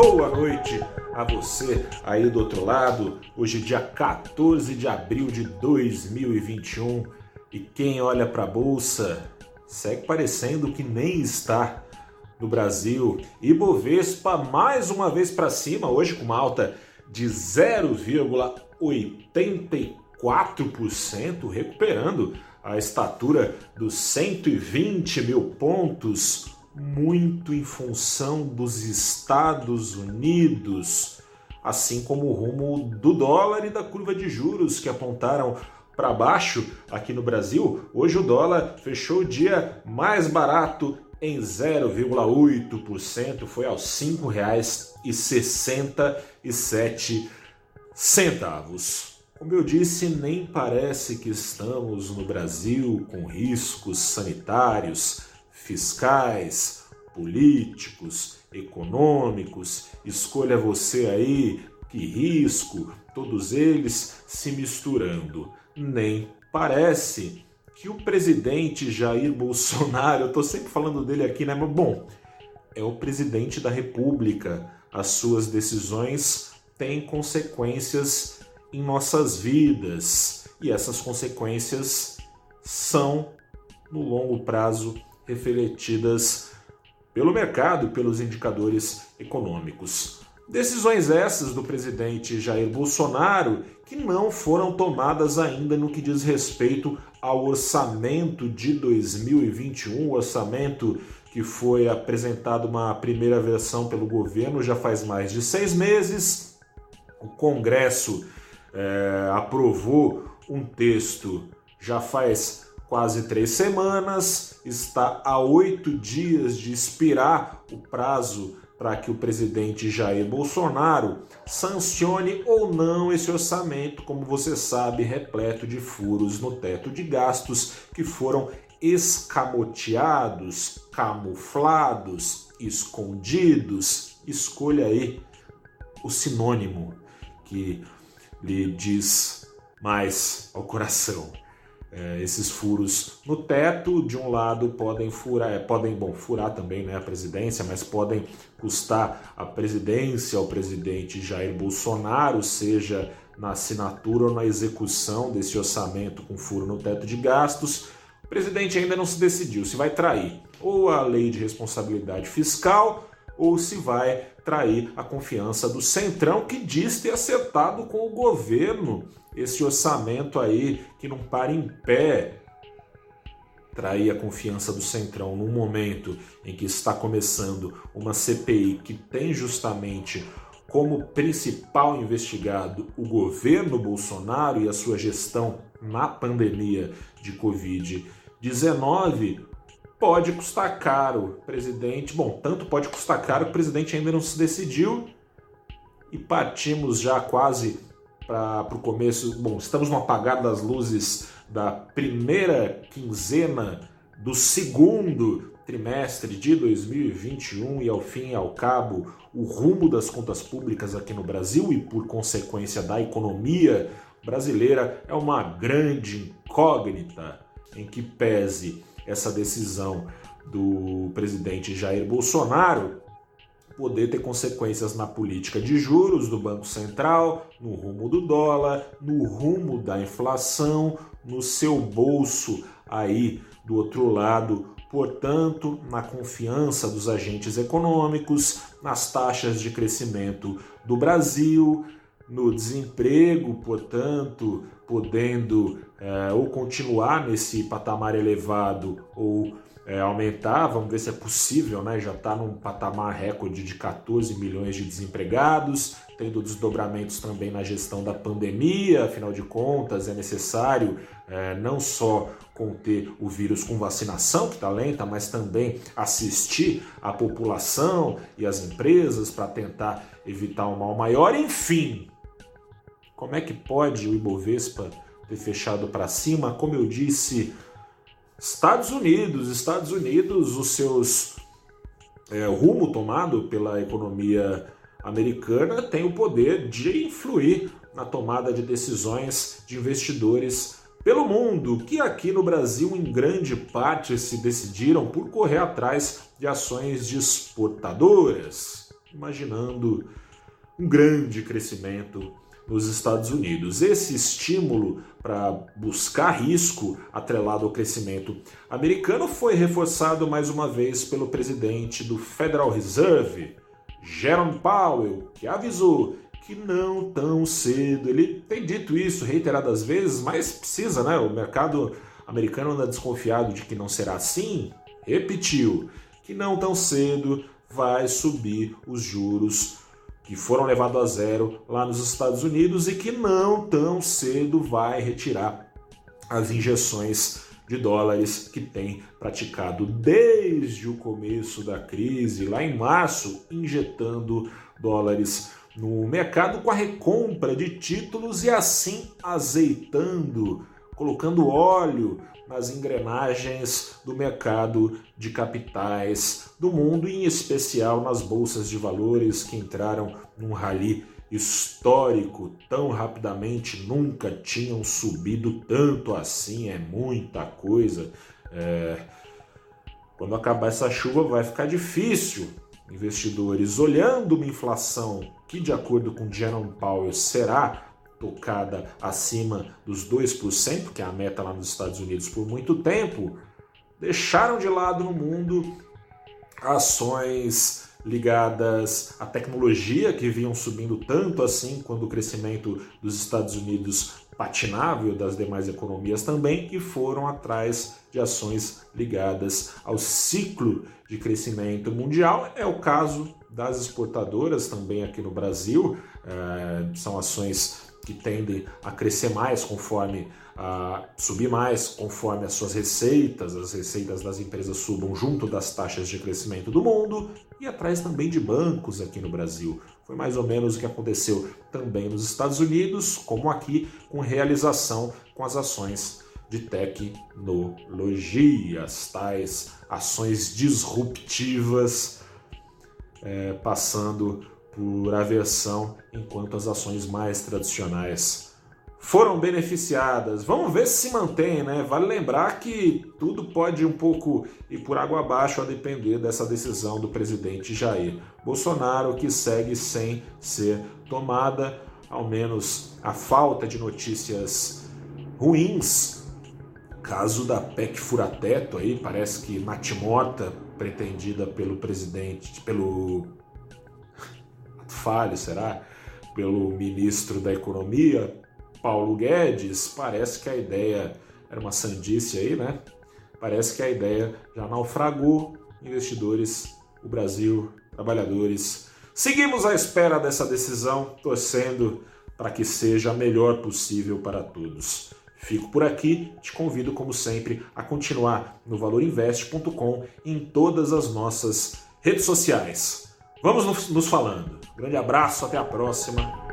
boa noite a você aí do outro lado. Hoje, dia 14 de abril de 2021, e quem olha para a bolsa segue parecendo que nem está no Brasil. Ibovespa mais uma vez para cima, hoje com uma alta de 0,84%, recuperando a estatura dos 120 mil pontos muito em função dos Estados Unidos, assim como o rumo do dólar e da curva de juros que apontaram para baixo aqui no Brasil. Hoje o dólar fechou o dia mais barato em 0,8%, foi aos R$ 5,67 centavos. Como eu disse, nem parece que estamos no Brasil com riscos sanitários, fiscais, políticos, econômicos, escolha você aí, que risco, todos eles se misturando. Nem parece que o presidente Jair Bolsonaro, eu estou sempre falando dele aqui, né? Mas bom, é o presidente da República. As suas decisões têm consequências em nossas vidas e essas consequências são, no longo prazo, refletidas pelo mercado, pelos indicadores econômicos. Decisões essas do presidente Jair Bolsonaro que não foram tomadas ainda no que diz respeito ao orçamento de 2021, o orçamento que foi apresentado uma primeira versão pelo governo já faz mais de seis meses. O Congresso é, aprovou um texto já faz quase três semanas, está a oito dias de expirar o prazo para que o presidente Jair Bolsonaro sancione ou não esse orçamento, como você sabe, repleto de furos no teto de gastos que foram escamoteados, camuflados, escondidos. Escolha aí o sinônimo que lhe diz mais ao coração. É, esses furos no teto, de um lado, podem furar, é, podem bom, furar também né, a presidência, mas podem custar a presidência ao presidente Jair Bolsonaro, seja na assinatura ou na execução desse orçamento com furo no teto de gastos. O presidente ainda não se decidiu se vai trair ou a lei de responsabilidade fiscal ou se vai trair a confiança do Centrão, que diz ter acertado com o governo esse orçamento aí que não para em pé. Trair a confiança do Centrão num momento em que está começando uma CPI que tem justamente como principal investigado o governo Bolsonaro e a sua gestão na pandemia de Covid-19, pode custar caro. Presidente, bom, tanto pode custar caro que o presidente ainda não se decidiu e partimos já quase para o começo. Bom, estamos no apagar das luzes da primeira quinzena do segundo trimestre de 2021 e ao fim e ao cabo o rumo das contas públicas aqui no Brasil e por consequência da economia brasileira é uma grande incógnita em que pese essa decisão do presidente Jair Bolsonaro poder ter consequências na política de juros do Banco Central, no rumo do dólar, no rumo da inflação, no seu bolso aí do outro lado, portanto, na confiança dos agentes econômicos, nas taxas de crescimento do Brasil, no desemprego, portanto, podendo é, ou continuar nesse patamar elevado ou é, aumentar, vamos ver se é possível, né? Já está num patamar recorde de 14 milhões de desempregados, tendo desdobramentos também na gestão da pandemia, afinal de contas, é necessário é, não só conter o vírus com vacinação, que está lenta, mas também assistir a população e as empresas para tentar evitar um mal maior. Enfim, como é que pode o Ibovespa ter fechado para cima? Como eu disse, Estados Unidos, Estados Unidos, os seus é, o rumo tomado pela economia americana tem o poder de influir na tomada de decisões de investidores pelo mundo, que aqui no Brasil em grande parte se decidiram por correr atrás de ações de exportadoras. imaginando um grande crescimento nos Estados Unidos. Esse estímulo para buscar risco atrelado ao crescimento americano foi reforçado mais uma vez pelo presidente do Federal Reserve, Jerome Powell, que avisou que não tão cedo. Ele tem dito isso reiteradas vezes, mas precisa, né? O mercado americano anda desconfiado de que não será assim. Repetiu que não tão cedo vai subir os juros que foram levados a zero lá nos Estados Unidos e que não tão cedo vai retirar as injeções de dólares que tem praticado desde o começo da crise, lá em março, injetando dólares no mercado com a recompra de títulos e assim azeitando, colocando óleo nas engrenagens do mercado de capitais do mundo, em especial nas bolsas de valores que entraram num rally histórico tão rapidamente, nunca tinham subido tanto assim, é muita coisa. É... Quando acabar essa chuva vai ficar difícil. Investidores olhando uma inflação que, de acordo com Jerome Powell, será tocada acima dos 2%, que é a meta lá nos Estados Unidos por muito tempo, deixaram de lado no mundo ações ligadas à tecnologia que vinham subindo tanto assim quando o crescimento dos Estados Unidos patinável das demais economias também e foram atrás de ações ligadas ao ciclo de crescimento mundial. É o caso das exportadoras também aqui no Brasil, é, são ações que tendem a crescer mais conforme a subir mais conforme as suas receitas, as receitas das empresas subam junto das taxas de crescimento do mundo e atrás também de bancos aqui no Brasil. Foi mais ou menos o que aconteceu também nos Estados Unidos, como aqui, com realização com as ações de tecnologia, as tais ações disruptivas, é, passando por aversão, enquanto as ações mais tradicionais foram beneficiadas. Vamos ver se se mantém, né? Vale lembrar que tudo pode um pouco ir por água abaixo a depender dessa decisão do presidente Jair Bolsonaro, que segue sem ser tomada, ao menos a falta de notícias ruins. Caso da PEC furateto aí, parece que natimorta pretendida pelo presidente, pelo será? Pelo ministro da Economia, Paulo Guedes, parece que a ideia era uma sandice aí, né? Parece que a ideia já naufragou. Investidores, o Brasil, trabalhadores. Seguimos à espera dessa decisão, torcendo para que seja a melhor possível para todos. Fico por aqui, te convido, como sempre, a continuar no valorinvest.com em todas as nossas redes sociais. Vamos nos falando. Grande abraço, até a próxima.